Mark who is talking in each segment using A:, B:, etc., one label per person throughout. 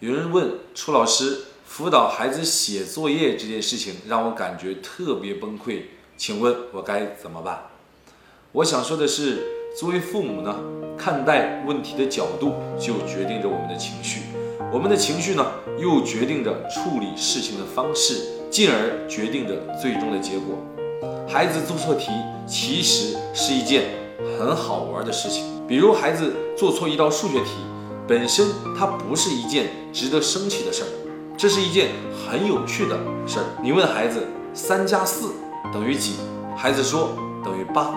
A: 有人问楚老师，辅导孩子写作业这件事情让我感觉特别崩溃，请问我该怎么办？我想说的是，作为父母呢，看待问题的角度就决定着我们的情绪，我们的情绪呢，又决定着处理事情的方式，进而决定着最终的结果。孩子做错题其实是一件很好玩的事情，比如孩子做错一道数学题，本身它不是一件值得生气的事儿，这是一件很有趣的事儿。你问孩子三加四等于几，孩子说等于八，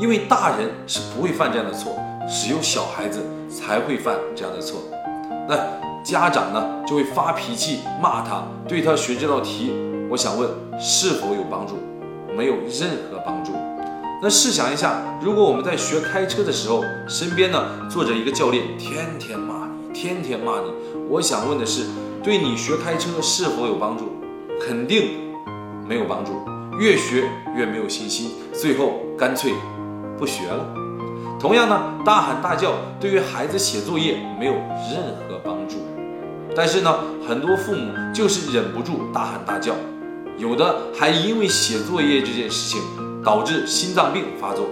A: 因为大人是不会犯这样的错，只有小孩子才会犯这样的错。那家长呢就会发脾气骂他，对他学这道题，我想问是否有帮助？没有任何帮助。那试想一下，如果我们在学开车的时候，身边呢坐着一个教练，天天骂你，天天骂你，我想问的是，对你学开车是否有帮助？肯定没有帮助，越学越没有信心，最后干脆不学了。同样呢，大喊大叫对于孩子写作业没有任何帮助，但是呢，很多父母就是忍不住大喊大叫。有的还因为写作业这件事情导致心脏病发作，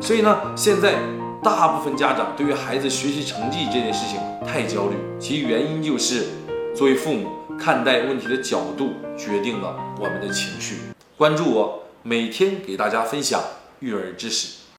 A: 所以呢，现在大部分家长对于孩子学习成绩这件事情太焦虑，其原因就是作为父母看待问题的角度决定了我们的情绪。关注我，每天给大家分享育儿知识。